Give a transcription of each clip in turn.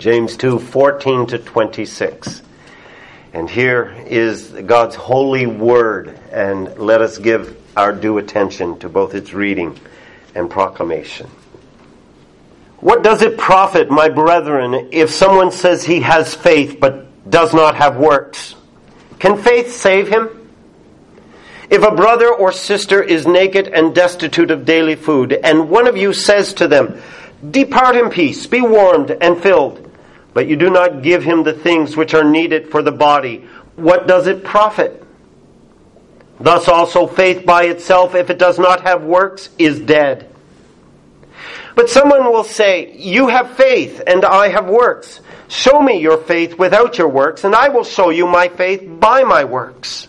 James 2 14 to 26. And here is God's holy word, and let us give our due attention to both its reading and proclamation. What does it profit, my brethren, if someone says he has faith but does not have works? Can faith save him? If a brother or sister is naked and destitute of daily food, and one of you says to them, Depart in peace, be warmed and filled, but you do not give him the things which are needed for the body, what does it profit? Thus also faith by itself, if it does not have works, is dead. But someone will say, You have faith, and I have works. Show me your faith without your works, and I will show you my faith by my works.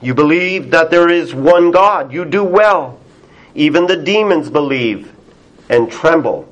You believe that there is one God. You do well. Even the demons believe and tremble.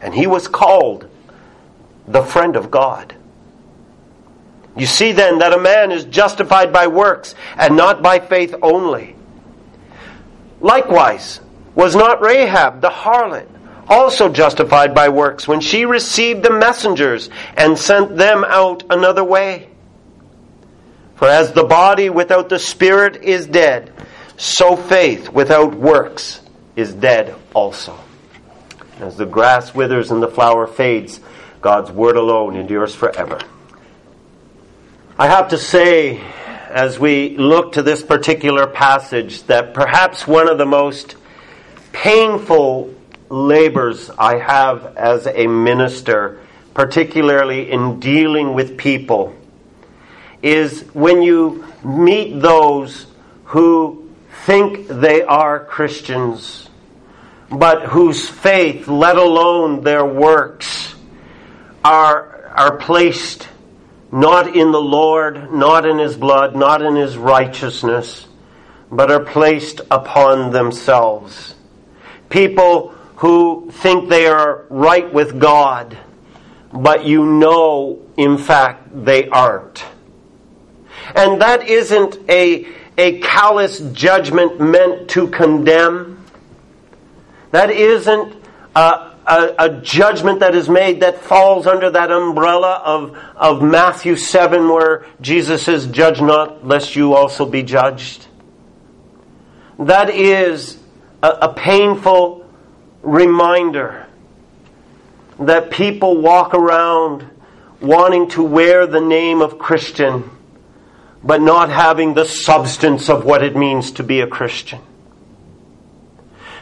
And he was called the friend of God. You see then that a man is justified by works and not by faith only. Likewise, was not Rahab the harlot also justified by works when she received the messengers and sent them out another way? For as the body without the spirit is dead, so faith without works is dead also. As the grass withers and the flower fades, God's word alone endures forever. I have to say, as we look to this particular passage, that perhaps one of the most painful labors I have as a minister, particularly in dealing with people, is when you meet those who think they are Christians, but whose faith, let alone their works, are, are placed not in the Lord, not in His blood, not in His righteousness, but are placed upon themselves people who think they are right with God, but you know, in fact, they aren't. And that isn't a, a callous judgment meant to condemn. That isn't a, a, a, judgment that is made that falls under that umbrella of, of Matthew 7, where Jesus says, Judge not, lest you also be judged. That is a, a painful reminder that people walk around wanting to wear the name of Christian, but not having the substance of what it means to be a Christian.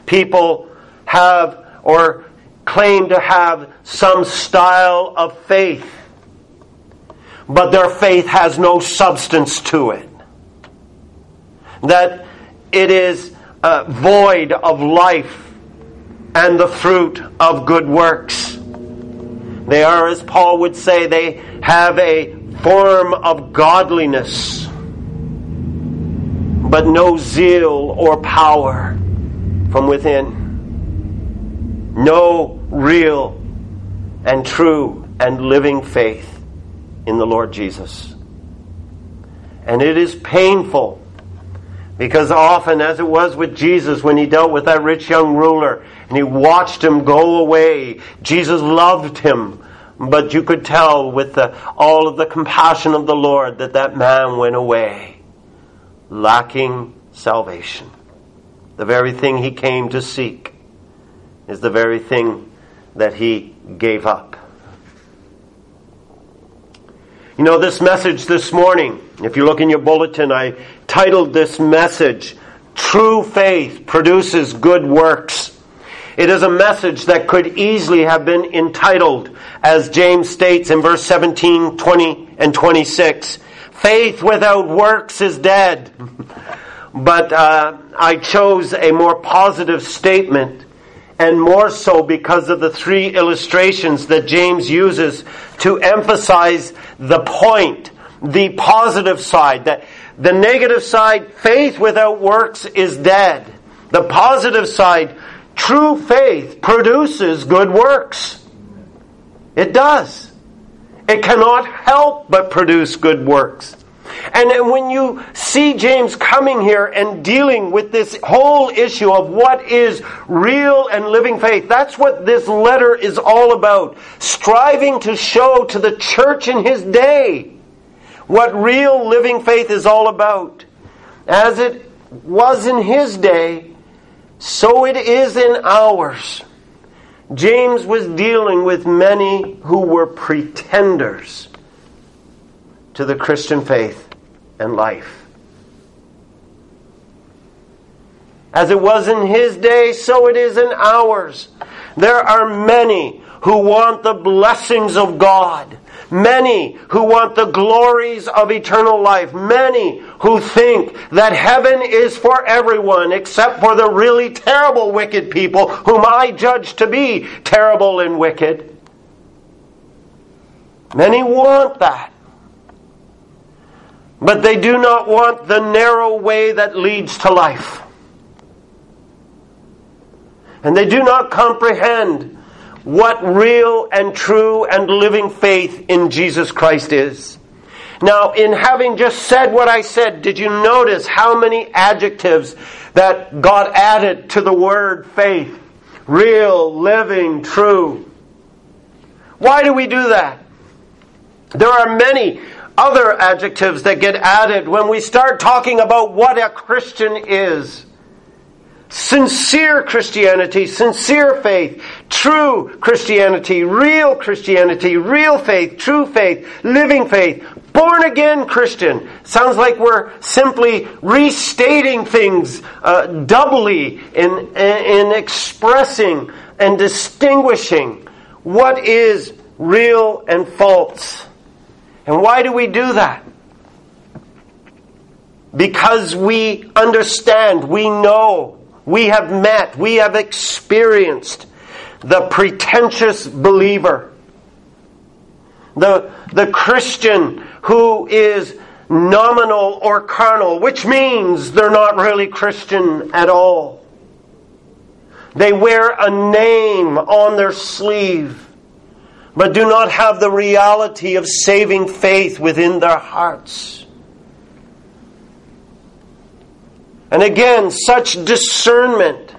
People have or claim to have some style of faith, but their faith has no substance to it. That it is uh, void of life and the fruit of good works. They are, as Paul would say, they have a form of godliness, but no zeal or power from within. No real and true and living faith in the Lord Jesus. And it is painful because often, as it was with Jesus when he dealt with that rich young ruler and he watched him go away, Jesus loved him. But you could tell with the, all of the compassion of the Lord that that man went away lacking salvation. The very thing he came to seek is the very thing that he gave up. You know, this message this morning, if you look in your bulletin, I titled this message, True Faith Produces Good Works. It is a message that could easily have been entitled, as James states in verse 17, 20, and 26, Faith without works is dead. but uh, I chose a more positive statement, and more so because of the three illustrations that James uses to emphasize the point, the positive side, that the negative side, faith without works is dead. The positive side, true faith produces good works. It does. It cannot help but produce good works. And when you see James coming here and dealing with this whole issue of what is real and living faith, that's what this letter is all about. Striving to show to the church in his day what real living faith is all about. As it was in his day, so it is in ours. James was dealing with many who were pretenders to the Christian faith and life. As it was in his day, so it is in ours. There are many who want the blessings of God Many who want the glories of eternal life. Many who think that heaven is for everyone except for the really terrible wicked people whom I judge to be terrible and wicked. Many want that. But they do not want the narrow way that leads to life. And they do not comprehend what real and true and living faith in Jesus Christ is. Now, in having just said what I said, did you notice how many adjectives that God added to the word faith? Real, living, true. Why do we do that? There are many other adjectives that get added when we start talking about what a Christian is. Sincere Christianity, sincere faith, true Christianity, real Christianity, real faith, true faith, living faith, born again Christian. Sounds like we're simply restating things uh, doubly in, in expressing and distinguishing what is real and false. And why do we do that? Because we understand, we know we have met, we have experienced the pretentious believer, the, the Christian who is nominal or carnal, which means they're not really Christian at all. They wear a name on their sleeve, but do not have the reality of saving faith within their hearts. And again, such discernment.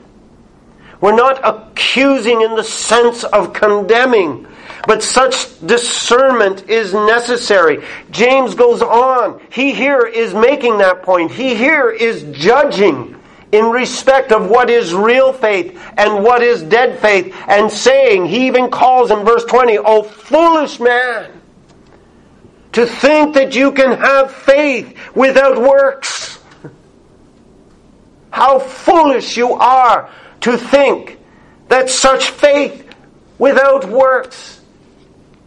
We're not accusing in the sense of condemning, but such discernment is necessary. James goes on. He here is making that point. He here is judging in respect of what is real faith and what is dead faith, and saying, he even calls in verse 20, Oh, foolish man, to think that you can have faith without works. How foolish you are to think that such faith without works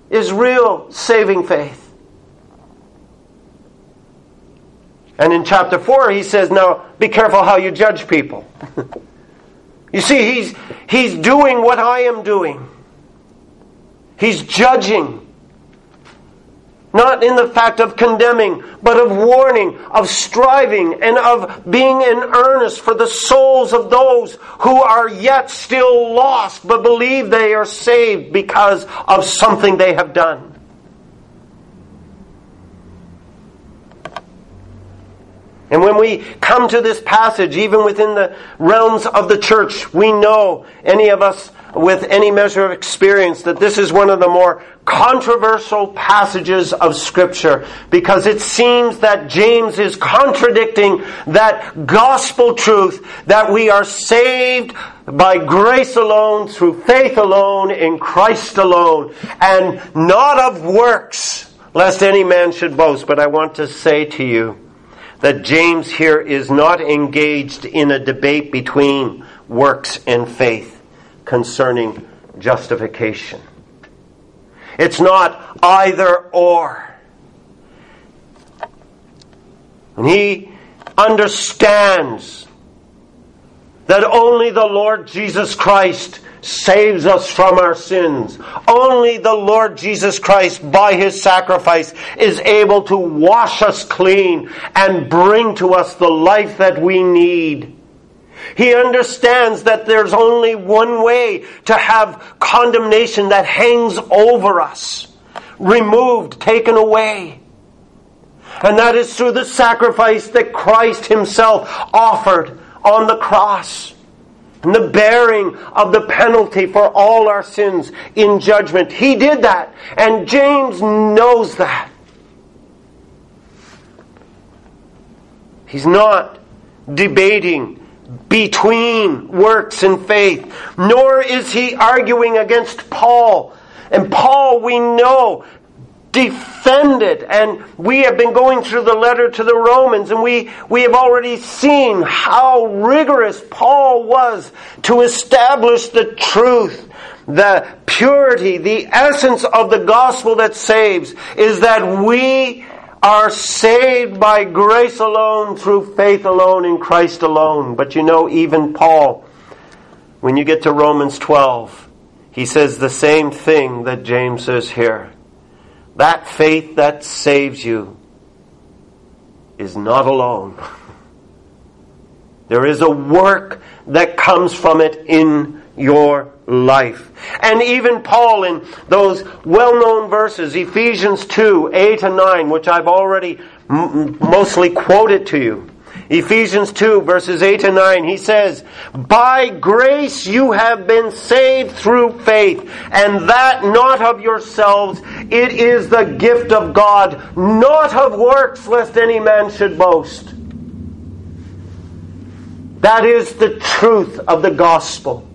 is real saving faith. And in chapter 4, he says, Now be careful how you judge people. you see, he's, he's doing what I am doing, he's judging. Not in the fact of condemning, but of warning, of striving, and of being in earnest for the souls of those who are yet still lost, but believe they are saved because of something they have done. And when we come to this passage, even within the realms of the church, we know, any of us with any measure of experience that this is one of the more controversial passages of Scripture because it seems that James is contradicting that gospel truth that we are saved by grace alone, through faith alone, in Christ alone, and not of works, lest any man should boast. But I want to say to you that James here is not engaged in a debate between works and faith concerning justification. It's not either or. And he understands that only the Lord Jesus Christ saves us from our sins. Only the Lord Jesus Christ, by His sacrifice, is able to wash us clean and bring to us the life that we need. He understands that there's only one way to have condemnation that hangs over us, removed, taken away. And that is through the sacrifice that Christ Himself offered on the cross the bearing of the penalty for all our sins in judgment. He did that, and James knows that. He's not debating between works and faith, nor is he arguing against Paul. And Paul, we know, defended. And we have been going through the letter to the Romans, and we, we have already seen how rigorous Paul was to establish the truth. The purity, the essence of the gospel that saves is that we are saved by grace alone, through faith alone, in Christ alone. But you know, even Paul, when you get to Romans 12, he says the same thing that James says here. That faith that saves you is not alone. There is a work that comes from it in your life. And even Paul in those well-known verses, Ephesians 2, 8 and 9, which I've already m- mostly quoted to you. Ephesians 2 verses 8 and 9, he says, By grace you have been saved through faith, and that not of yourselves, it is the gift of God, not of works, lest any man should boast. That is the truth of the gospel.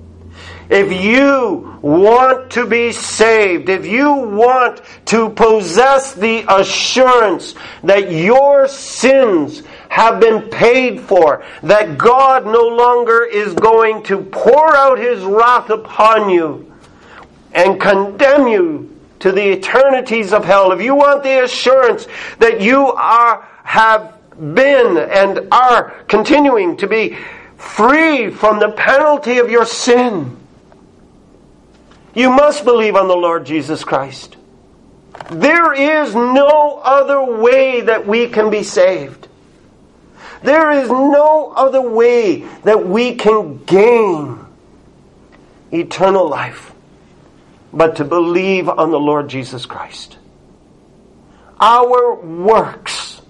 If you want to be saved, if you want to possess the assurance that your sins have been paid for, that God no longer is going to pour out his wrath upon you and condemn you to the eternities of hell, if you want the assurance that you are, have been and are continuing to be free from the penalty of your sin, you must believe on the Lord Jesus Christ. There is no other way that we can be saved. There is no other way that we can gain eternal life but to believe on the Lord Jesus Christ. Our works,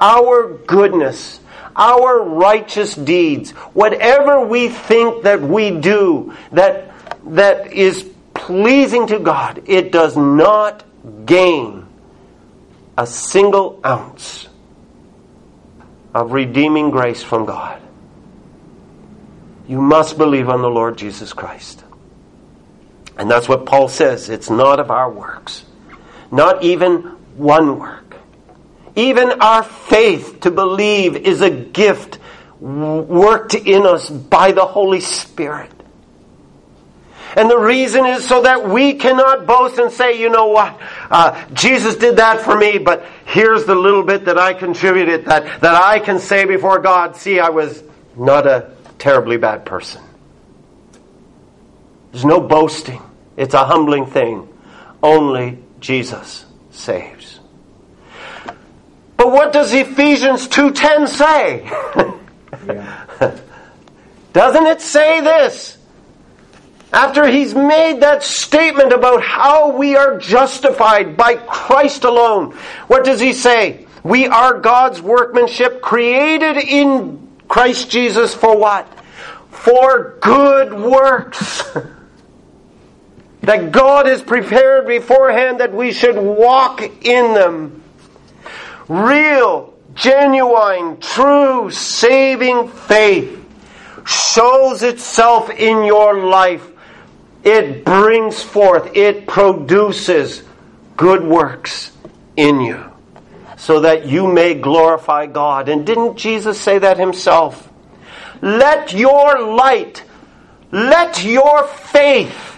our goodness, our righteous deeds, whatever we think that we do that that is pleasing to God, it does not gain a single ounce of redeeming grace from God. You must believe on the Lord Jesus Christ. And that's what Paul says. It's not of our works. Not even one work. Even our faith to believe is a gift worked in us by the Holy Spirit. And the reason is so that we cannot boast and say, you know what, uh, Jesus did that for me, but here's the little bit that I contributed that, that I can say before God, see, I was not a terribly bad person. There's no boasting. It's a humbling thing. Only Jesus saves. But what does Ephesians 2:10 say? Doesn't it say this? After he's made that statement about how we are justified by Christ alone, what does he say? We are God's workmanship created in Christ Jesus for what? For good works. that God has prepared beforehand that we should walk in them. Real, genuine, true, saving faith shows itself in your life it brings forth, it produces good works in you so that you may glorify God. And didn't Jesus say that himself? Let your light, let your faith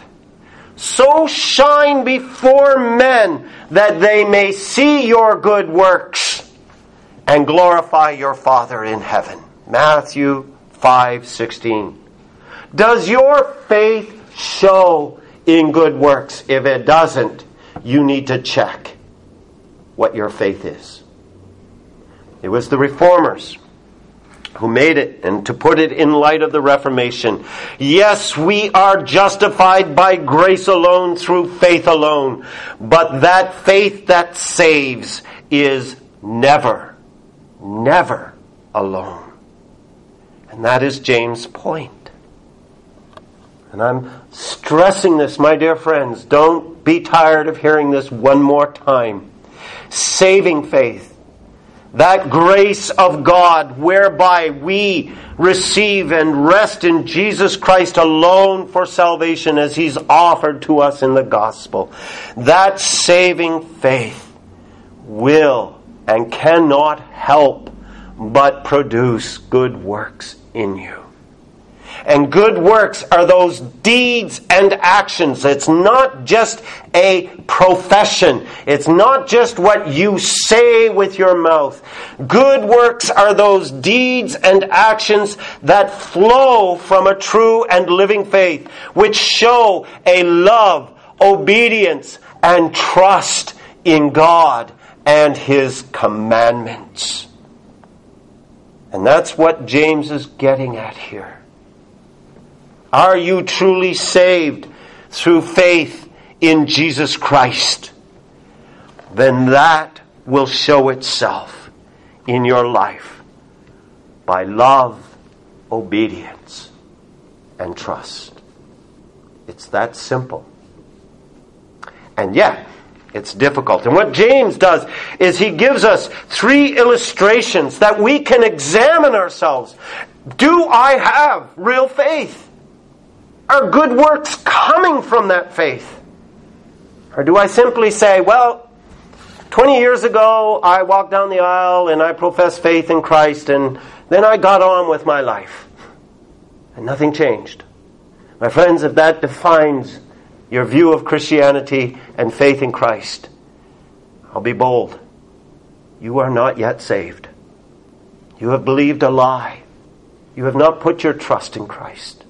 so shine before men that they may see your good works and glorify your Father in heaven. Matthew 5:16. Does your faith show in good works? If it doesn't, you need to check what your faith is. It was the reformers who made it, and to put it in light of the Reformation. Yes, we are justified by grace alone, through faith alone, but that faith that saves is never, never alone. And that is James' point. And I'm stressing this, my dear friends. Don't be tired of hearing this one more time. Saving faith that grace of God whereby we receive and rest in Jesus Christ alone for salvation as He's offered to us in the gospel. That saving faith will and cannot help but produce good works in you. And good works are those deeds and actions. It's not just a profession. It's not just what you say with your mouth. Good works are those deeds and actions that flow from a true and living faith, which show a love, obedience, and trust in God and His commandments. And that's what James is getting at here. Are you truly saved through faith in Jesus Christ? Then that will show itself in your life by love, obedience, and trust. It's that simple. And yet, it's difficult. And what James does is he gives us three illustrations that we can examine ourselves. Do I have real faith? Are good works coming from that faith? Or do I simply say, well, 20 years ago I walked down the aisle and I professed faith in Christ and then I got on with my life and nothing changed? My friends, if that defines your view of Christianity and faith in Christ, I'll be bold. You are not yet saved. You have believed a lie. You have not put your trust in Christ.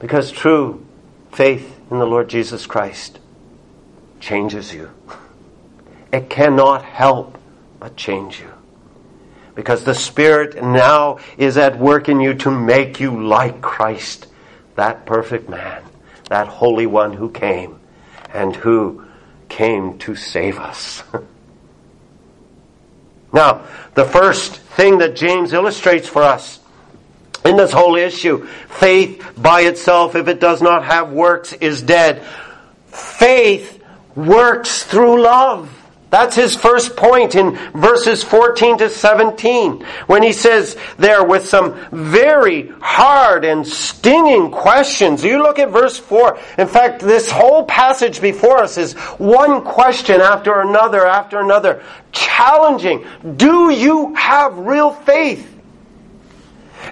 Because true faith in the Lord Jesus Christ changes you. It cannot help but change you. Because the Spirit now is at work in you to make you like Christ, that perfect man, that Holy One who came and who came to save us. now, the first thing that James illustrates for us in this whole issue. Faith by itself, if it does not have works, is dead. Faith works through love. That's his first point in verses 14 to 17 when he says there with some very hard and stinging questions. You look at verse 4. In fact, this whole passage before us is one question after another after another, challenging. Do you have real faith?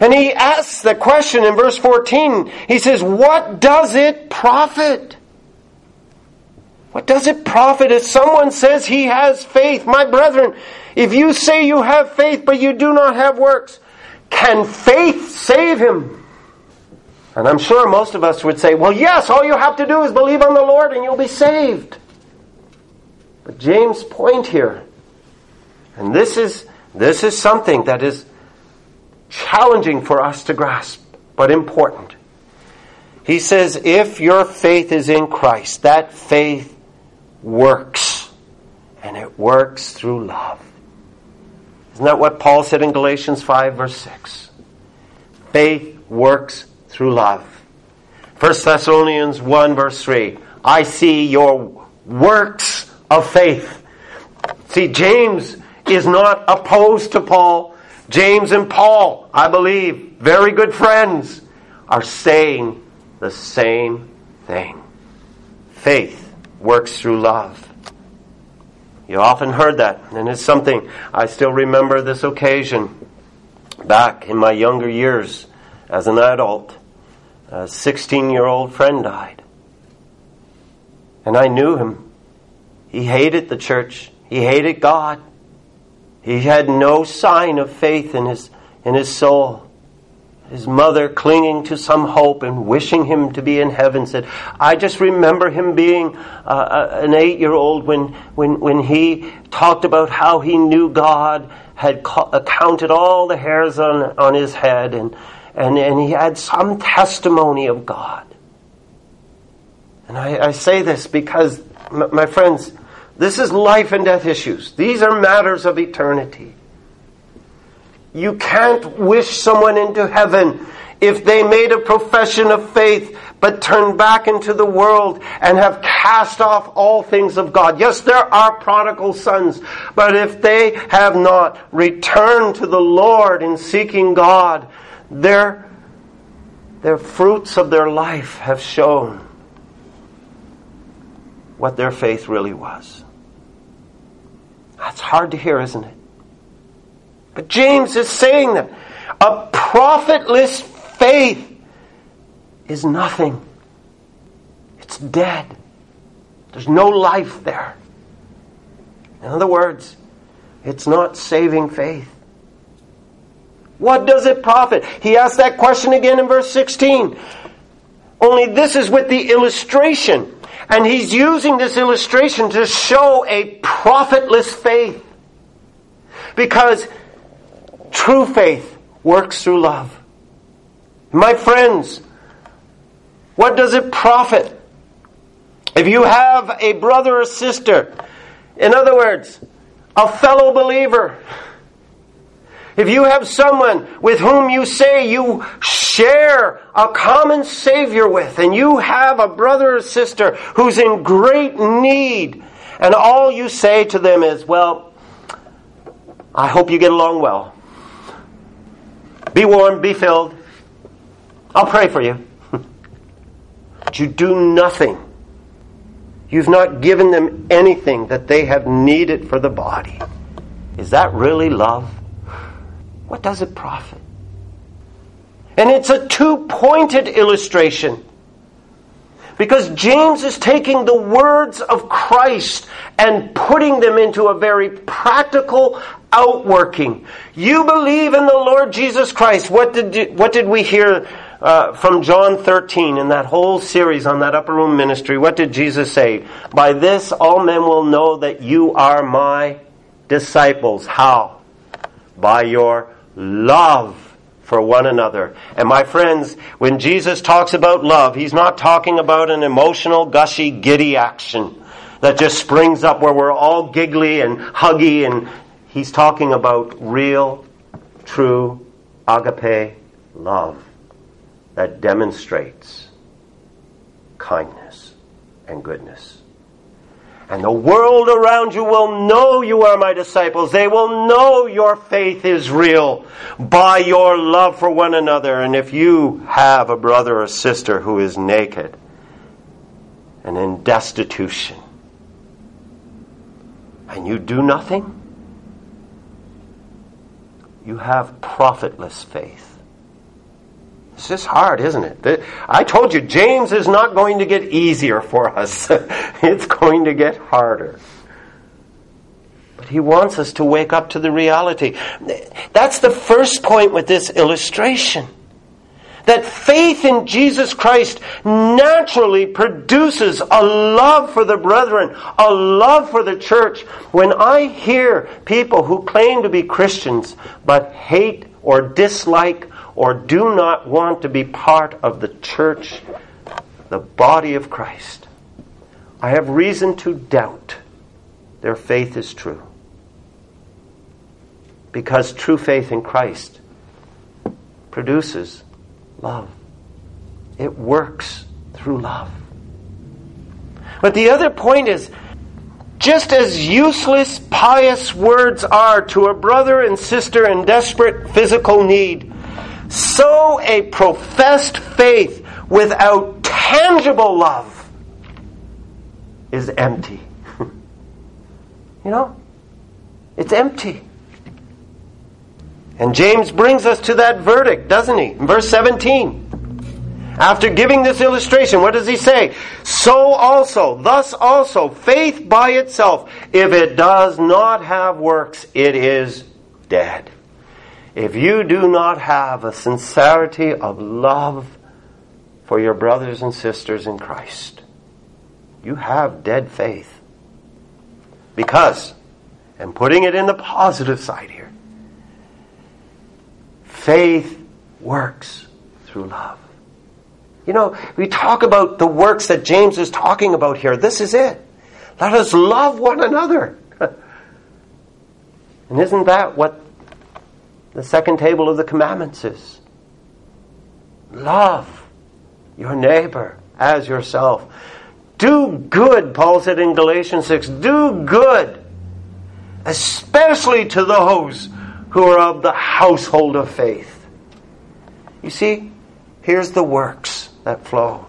And he asks the question in verse 14. He says, What does it profit? What does it profit if someone says he has faith? My brethren, if you say you have faith but you do not have works, can faith save him? And I'm sure most of us would say, well, yes, all you have to do is believe on the Lord and you'll be saved. But James' point here, and this is, this is something that is challenging for us to grasp, but important. He says, if your faith is in Christ, that faith works. And it works through love. Isn't that what Paul said in Galatians 5, verse 6? Faith works through love. 1 Thessalonians 1, verse 3. I see your works of faith. See, James is not opposed to Paul. James and Paul, I believe, very good friends, are saying the same thing. Faith works through love. You often heard that, and it's something I still remember this occasion back in my younger years as an adult. A 16 year old friend died. And I knew him. He hated the church, he hated God. He had no sign of faith in his, in his soul. his mother clinging to some hope and wishing him to be in heaven said, I just remember him being uh, uh an eight year old when, when, when he talked about how he knew God, had ca- counted all the hairs on, on his head, and, and, and he had some testimony of God. And I, I say this because, my friends, this is life and death issues. These are matters of eternity. You can't wish someone into heaven if they made a profession of faith but turned back into the world and have cast off all things of God. Yes, there are prodigal sons, but if they have not returned to the Lord in seeking God, their, their fruits of their life have shown what their faith really was. That's hard to hear, isn't it? But James is saying that a profitless faith is nothing. It's dead. There's no life there. In other words, it's not saving faith. What does it profit? He asks that question again in verse 16. Only this is with the illustration. And he's using this illustration to show a profitless faith. Because True faith works through love. My friends, what does it profit if you have a brother or sister, in other words, a fellow believer, if you have someone with whom you say you share a common Savior with, and you have a brother or sister who's in great need, and all you say to them is, Well, I hope you get along well. Be warm, be filled. I'll pray for you. but you do nothing. You've not given them anything that they have needed for the body. Is that really love? What does it profit? And it's a two pointed illustration. Because James is taking the words of Christ and putting them into a very practical outworking. You believe in the Lord Jesus Christ. What did, you, what did we hear uh, from John 13 in that whole series on that upper room ministry? What did Jesus say? By this all men will know that you are my disciples. How? By your love for one another. And my friends, when Jesus talks about love, he's not talking about an emotional, gushy, giddy action that just springs up where we're all giggly and huggy and he's talking about real, true, agape love that demonstrates kindness and goodness. And the world around you will know you are my disciples. They will know your faith is real by your love for one another. And if you have a brother or sister who is naked and in destitution, and you do nothing, you have profitless faith. It's just hard, isn't it? I told you, James is not going to get easier for us. it's going to get harder. But he wants us to wake up to the reality. That's the first point with this illustration. That faith in Jesus Christ naturally produces a love for the brethren, a love for the church. When I hear people who claim to be Christians but hate or dislike or do not want to be part of the church, the body of Christ, I have reason to doubt their faith is true. Because true faith in Christ produces love. It works through love. But the other point is just as useless pious words are to a brother and sister in desperate physical need, so a professed faith without tangible love is empty. you know? It's empty. And James brings us to that verdict, doesn't he? In verse 17. After giving this illustration, what does he say? So also, thus also, faith by itself, if it does not have works, it is dead. If you do not have a sincerity of love for your brothers and sisters in Christ, you have dead faith. Because, and putting it in the positive side here, faith works through love. You know, we talk about the works that James is talking about here. This is it. Let us love one another. and isn't that what the second table of the commandments is? Love your neighbor as yourself. Do good, Paul said in Galatians 6. Do good, especially to those who are of the household of faith. You see, here's the works that flow.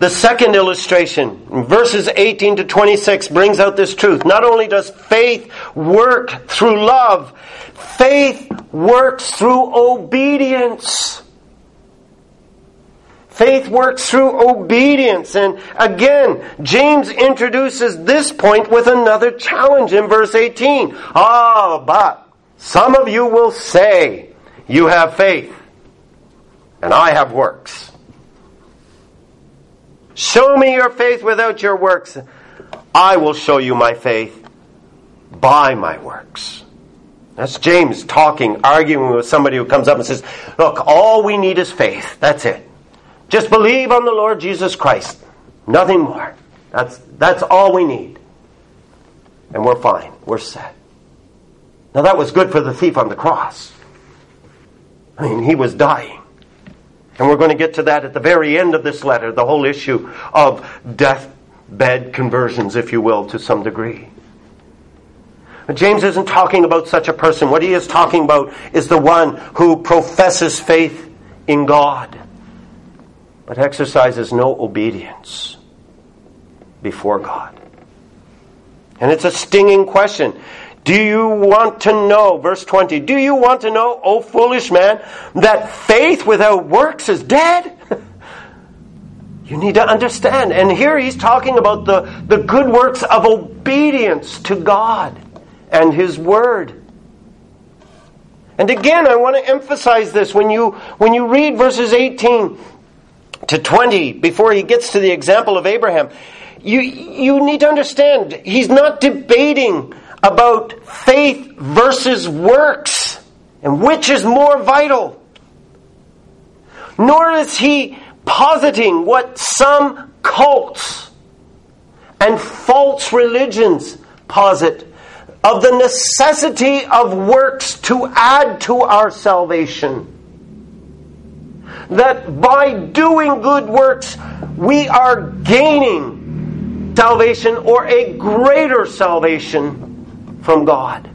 The second illustration, verses 18 to 26, brings out this truth. Not only does faith work through love, faith works through obedience. Faith works through obedience. And again, James introduces this point with another challenge in verse 18. Ah, but some of you will say, You have faith, and I have works. Show me your faith without your works. I will show you my faith by my works. That's James talking, arguing with somebody who comes up and says, Look, all we need is faith. That's it. Just believe on the Lord Jesus Christ. Nothing more. That's, that's all we need. And we're fine. We're set. Now that was good for the thief on the cross. I mean, he was dying. And we're going to get to that at the very end of this letter, the whole issue of deathbed conversions, if you will, to some degree. But James isn't talking about such a person. What he is talking about is the one who professes faith in God but exercises no obedience before God. And it's a stinging question. Do you want to know, verse 20, do you want to know, O foolish man, that faith without works is dead? you need to understand. And here he's talking about the, the good works of obedience to God and His Word. And again, I want to emphasize this. When you, when you read verses 18 to 20 before he gets to the example of Abraham, you, you need to understand he's not debating about faith versus works. And which is more vital. Nor is he positing what some cults and false religions posit of the necessity of works to add to our salvation. That by doing good works we are gaining salvation or a greater salvation from God.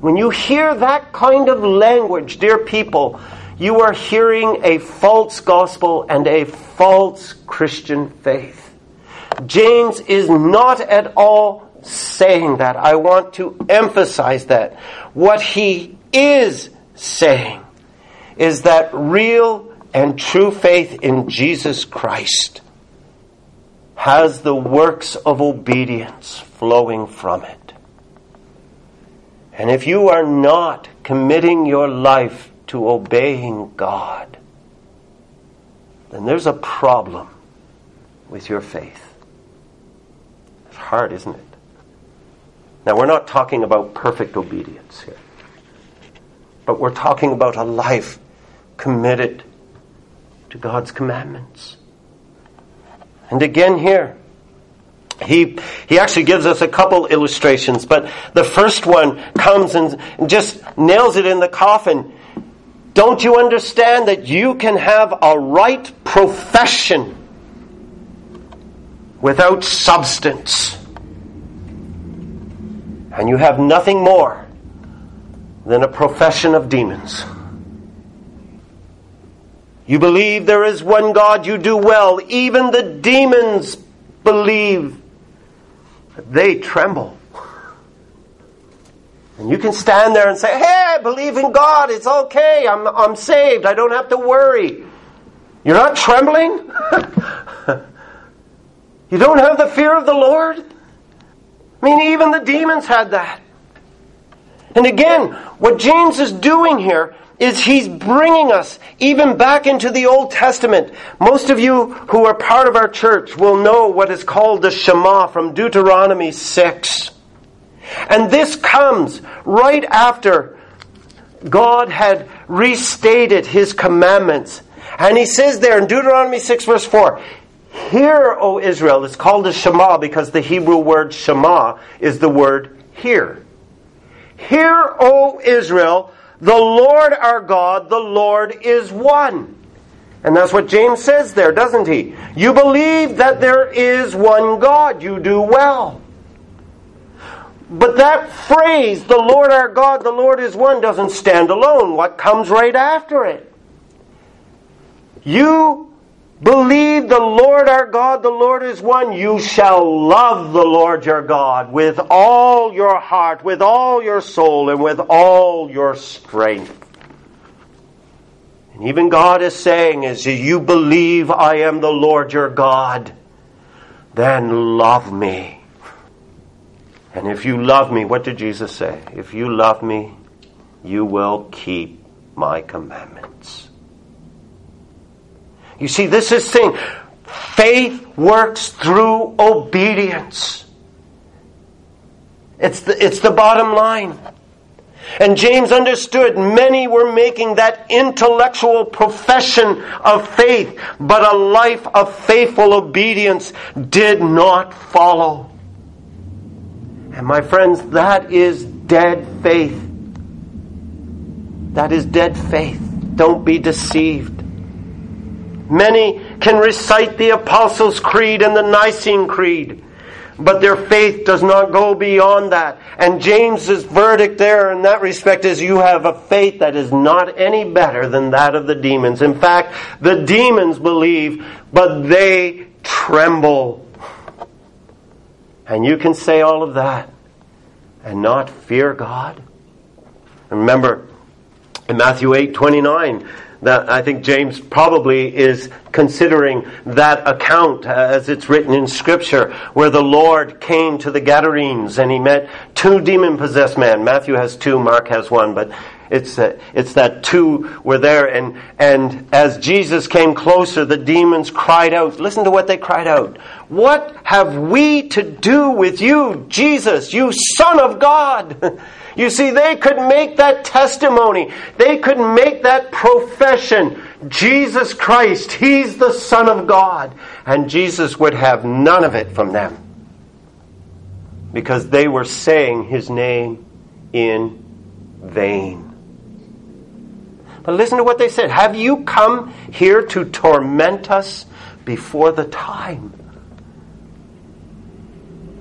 When you hear that kind of language, dear people, you are hearing a false gospel and a false Christian faith. James is not at all saying that. I want to emphasize that. What he is saying is that real and true faith in Jesus Christ has the works of obedience flowing from it. And if you are not committing your life to obeying God, then there's a problem with your faith. It's hard, isn't it? Now, we're not talking about perfect obedience here, but we're talking about a life committed to God's commandments. And again here, he, he actually gives us a couple illustrations, but the first one comes and just nails it in the coffin. Don't you understand that you can have a right profession without substance? And you have nothing more than a profession of demons. You believe there is one God, you do well. Even the demons believe. They tremble. And you can stand there and say, Hey, I believe in God. It's okay. I'm, I'm saved. I don't have to worry. You're not trembling? you don't have the fear of the Lord? I mean, even the demons had that. And again, what James is doing here is he's bringing us even back into the Old Testament. Most of you who are part of our church will know what is called the Shema from Deuteronomy 6. And this comes right after God had restated his commandments. And he says there in Deuteronomy 6 verse 4, Hear, O Israel. It's called the Shema because the Hebrew word Shema is the word hear. Hear, O Israel, the Lord our God, the Lord is one. And that's what James says there, doesn't he? You believe that there is one God. You do well. But that phrase, the Lord our God, the Lord is one, doesn't stand alone. What comes right after it? You Believe the Lord our God, the Lord is one. You shall love the Lord your God with all your heart, with all your soul, and with all your strength. And even God is saying, as you believe I am the Lord your God, then love me. And if you love me, what did Jesus say? If you love me, you will keep my commandments. You see, this is saying faith works through obedience. It's the, it's the bottom line. And James understood many were making that intellectual profession of faith, but a life of faithful obedience did not follow. And my friends, that is dead faith. That is dead faith. Don't be deceived. Many can recite the Apostles' Creed and the Nicene Creed, but their faith does not go beyond that. And James's verdict there in that respect is you have a faith that is not any better than that of the demons. In fact, the demons believe, but they tremble. And you can say all of that and not fear God. Remember, in Matthew 8 29, that I think James probably is considering that account as it's written in Scripture, where the Lord came to the Gadarenes and he met two demon possessed men. Matthew has two, Mark has one, but it's, uh, it's that two were there. And, and as Jesus came closer, the demons cried out. Listen to what they cried out. What have we to do with you, Jesus, you Son of God? You see, they could make that testimony. They could make that profession. Jesus Christ, He's the Son of God. And Jesus would have none of it from them. Because they were saying His name in vain. But listen to what they said. Have you come here to torment us before the time?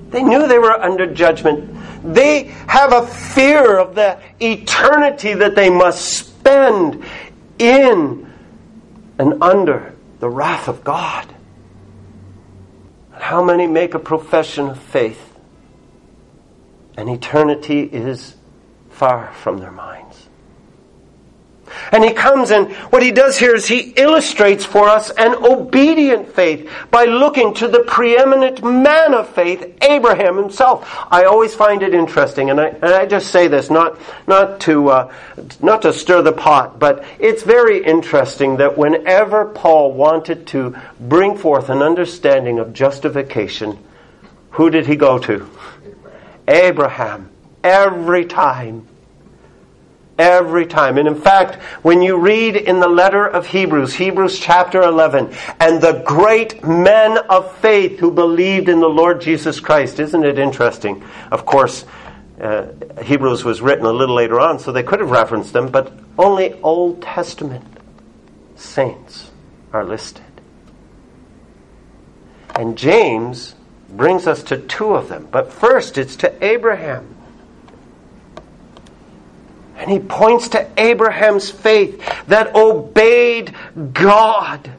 They knew they were under judgment. They have a fear of the eternity that they must spend in and under the wrath of God. How many make a profession of faith and eternity is far from their minds? And he comes and what he does here is he illustrates for us an obedient faith by looking to the preeminent man of faith, Abraham himself. I always find it interesting, and I, and I just say this not, not, to, uh, not to stir the pot, but it's very interesting that whenever Paul wanted to bring forth an understanding of justification, who did he go to? Abraham. Every time. Every time. And in fact, when you read in the letter of Hebrews, Hebrews chapter 11, and the great men of faith who believed in the Lord Jesus Christ, isn't it interesting? Of course, uh, Hebrews was written a little later on, so they could have referenced them, but only Old Testament saints are listed. And James brings us to two of them. But first, it's to Abraham. And he points to Abraham's faith that obeyed God.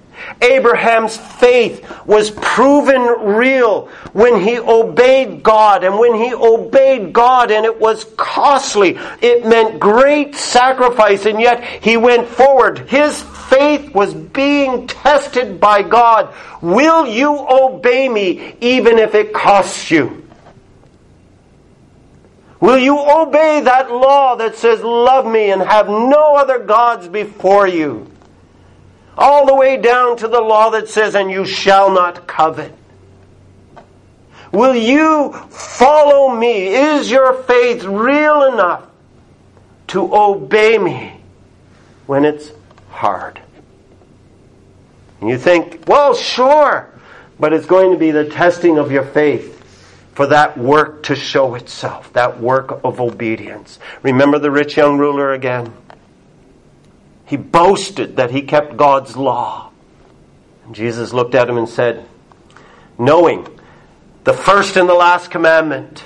Abraham's faith was proven real when he obeyed God. And when he obeyed God and it was costly, it meant great sacrifice. And yet he went forward. His faith was being tested by God. Will you obey me even if it costs you? Will you obey that law that says, Love me and have no other gods before you? All the way down to the law that says, And you shall not covet. Will you follow me? Is your faith real enough to obey me when it's hard? And you think, well, sure, but it's going to be the testing of your faith for that work to show itself, that work of obedience. Remember the rich young ruler again? He boasted that he kept God's law. And Jesus looked at him and said, knowing the first and the last commandment.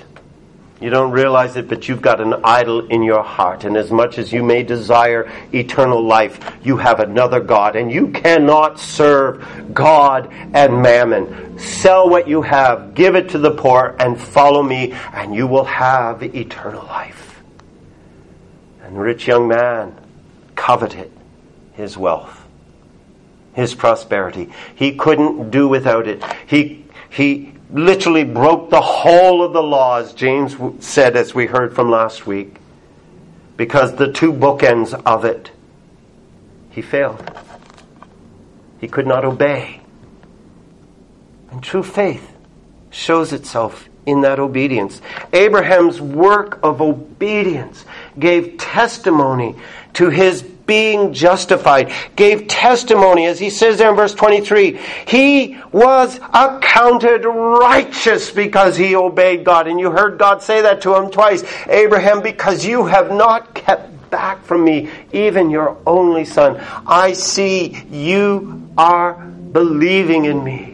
You don't realize it, but you've got an idol in your heart. And as much as you may desire eternal life, you have another God. And you cannot serve God and mammon. Sell what you have, give it to the poor, and follow me, and you will have eternal life. And the rich young man coveted his wealth, his prosperity. He couldn't do without it. He, he, literally broke the whole of the law, as James said, as we heard from last week, because the two bookends of it, he failed. He could not obey. And true faith shows itself in that obedience. Abraham's work of obedience gave testimony to his being justified, gave testimony, as he says there in verse 23. He was accounted righteous because he obeyed God. And you heard God say that to him twice. Abraham, because you have not kept back from me even your only son. I see you are believing in me.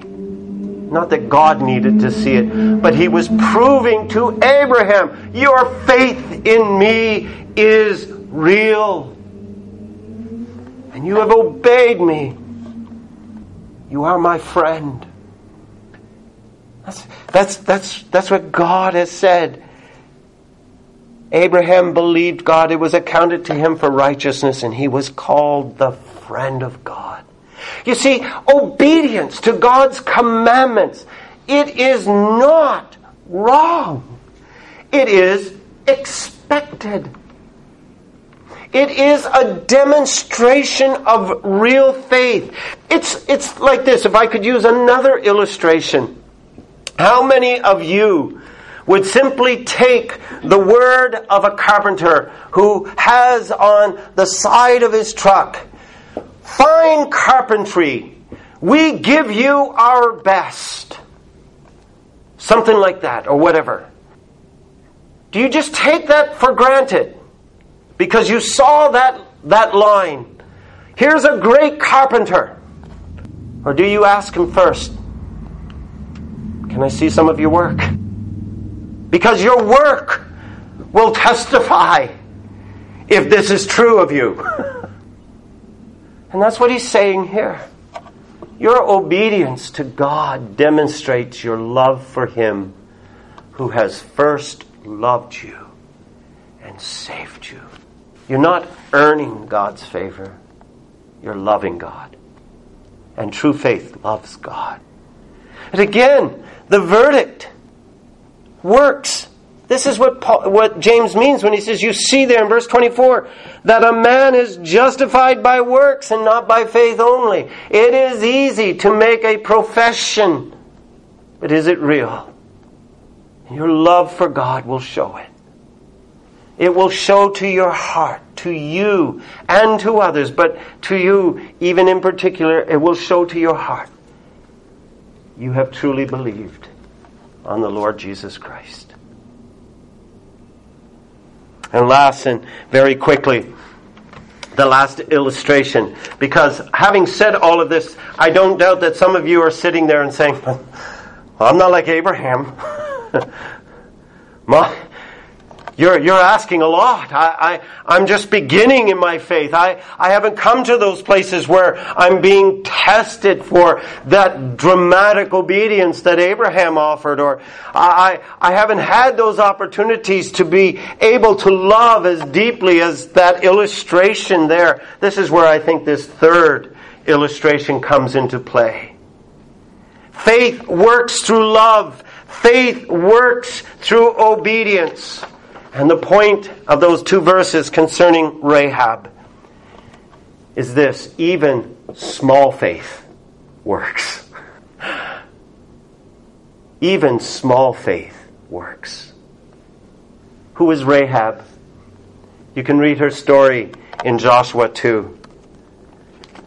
Not that God needed to see it, but he was proving to Abraham, your faith in me is real and you have obeyed me. You are my friend. That's, that's, that's, that's what God has said. Abraham believed God. It was accounted to him for righteousness, and he was called the friend of God. You see, obedience to God's commandments, it is not wrong. It is expected. It is a demonstration of real faith. It's, it's like this. If I could use another illustration, how many of you would simply take the word of a carpenter who has on the side of his truck, fine carpentry, we give you our best. Something like that, or whatever. Do you just take that for granted? Because you saw that, that line. Here's a great carpenter. Or do you ask him first, Can I see some of your work? Because your work will testify if this is true of you. and that's what he's saying here. Your obedience to God demonstrates your love for Him who has first loved you and saved you. You're not earning God's favor, you're loving God. And true faith loves God. And again, the verdict works. This is what Paul, what James means when he says, "You see there in verse 24 that a man is justified by works and not by faith only." It is easy to make a profession, but is it real? Your love for God will show it. It will show to your heart, to you and to others, but to you, even in particular, it will show to your heart. You have truly believed on the Lord Jesus Christ. And last, and very quickly, the last illustration. Because having said all of this, I don't doubt that some of you are sitting there and saying, well, I'm not like Abraham. My, you're, you're asking a lot. I, I, am just beginning in my faith. I, I haven't come to those places where I'm being tested for that dramatic obedience that Abraham offered, or I, I haven't had those opportunities to be able to love as deeply as that illustration there. This is where I think this third illustration comes into play. Faith works through love. Faith works through obedience. And the point of those two verses concerning Rahab is this even small faith works. Even small faith works. Who is Rahab? You can read her story in Joshua 2.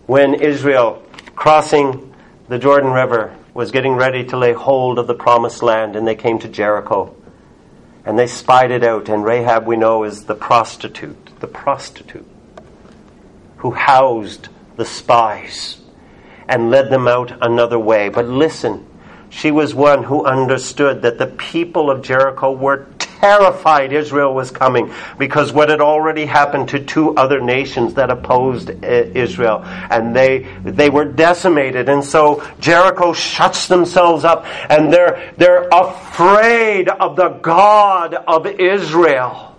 When Israel, crossing the Jordan River, was getting ready to lay hold of the promised land, and they came to Jericho. And they spied it out, and Rahab, we know, is the prostitute, the prostitute who housed the spies and led them out another way. But listen, she was one who understood that the people of Jericho were terrified Israel was coming because what had already happened to two other nations that opposed Israel and they they were decimated and so Jericho shuts themselves up and they're they're afraid of the God of Israel.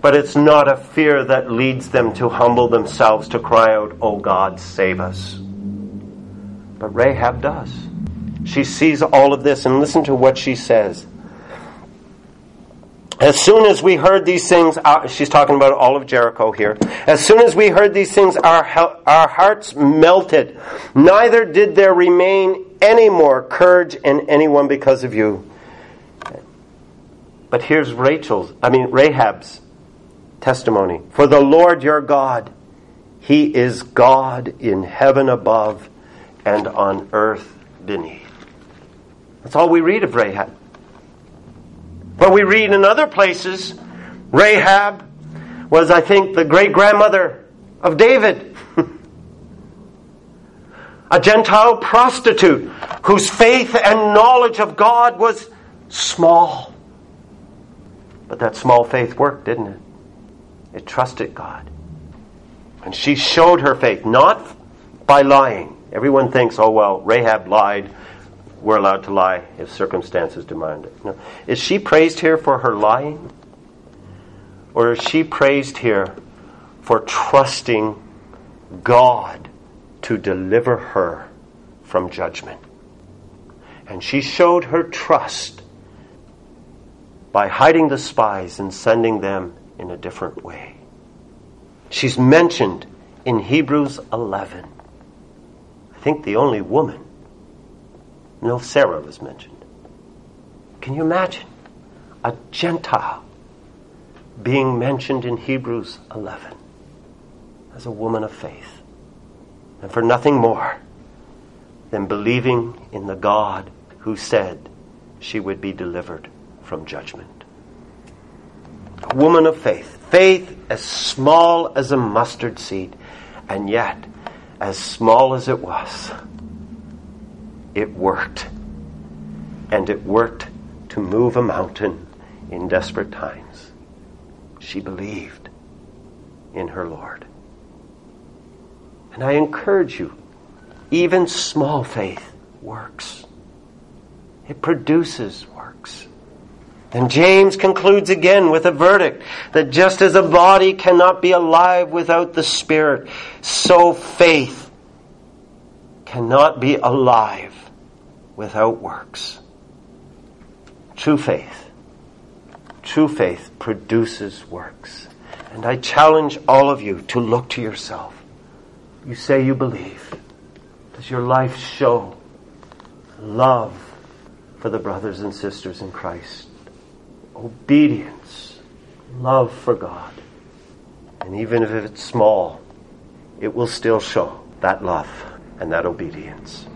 But it's not a fear that leads them to humble themselves to cry out oh God save us. But Rahab does she sees all of this, and listen to what she says. As soon as we heard these things, she's talking about all of Jericho here. As soon as we heard these things, our, our hearts melted. Neither did there remain any more courage in anyone because of you. But here's Rachel's, I mean, Rahab's testimony. For the Lord your God, He is God in heaven above and on earth beneath. That's all we read of Rahab. But we read in other places, Rahab was, I think, the great grandmother of David. a Gentile prostitute whose faith and knowledge of God was small. But that small faith worked, didn't it? It trusted God. And she showed her faith, not by lying. Everyone thinks, oh, well, Rahab lied we're allowed to lie if circumstances demand it. No. Is she praised here for her lying? Or is she praised here for trusting God to deliver her from judgment? And she showed her trust by hiding the spies and sending them in a different way. She's mentioned in Hebrews 11. I think the only woman no Sarah was mentioned. Can you imagine a Gentile being mentioned in Hebrews 11 as a woman of faith? And for nothing more than believing in the God who said she would be delivered from judgment. A woman of faith. Faith as small as a mustard seed, and yet as small as it was it worked. And it worked to move a mountain in desperate times. She believed in her Lord. And I encourage you, even small faith works. It produces works. And James concludes again with a verdict that just as a body cannot be alive without the Spirit, so faith cannot be alive without works. True faith. True faith produces works. And I challenge all of you to look to yourself. You say you believe. Does your life show love for the brothers and sisters in Christ? Obedience, love for God. And even if it's small, it will still show that love and that obedience.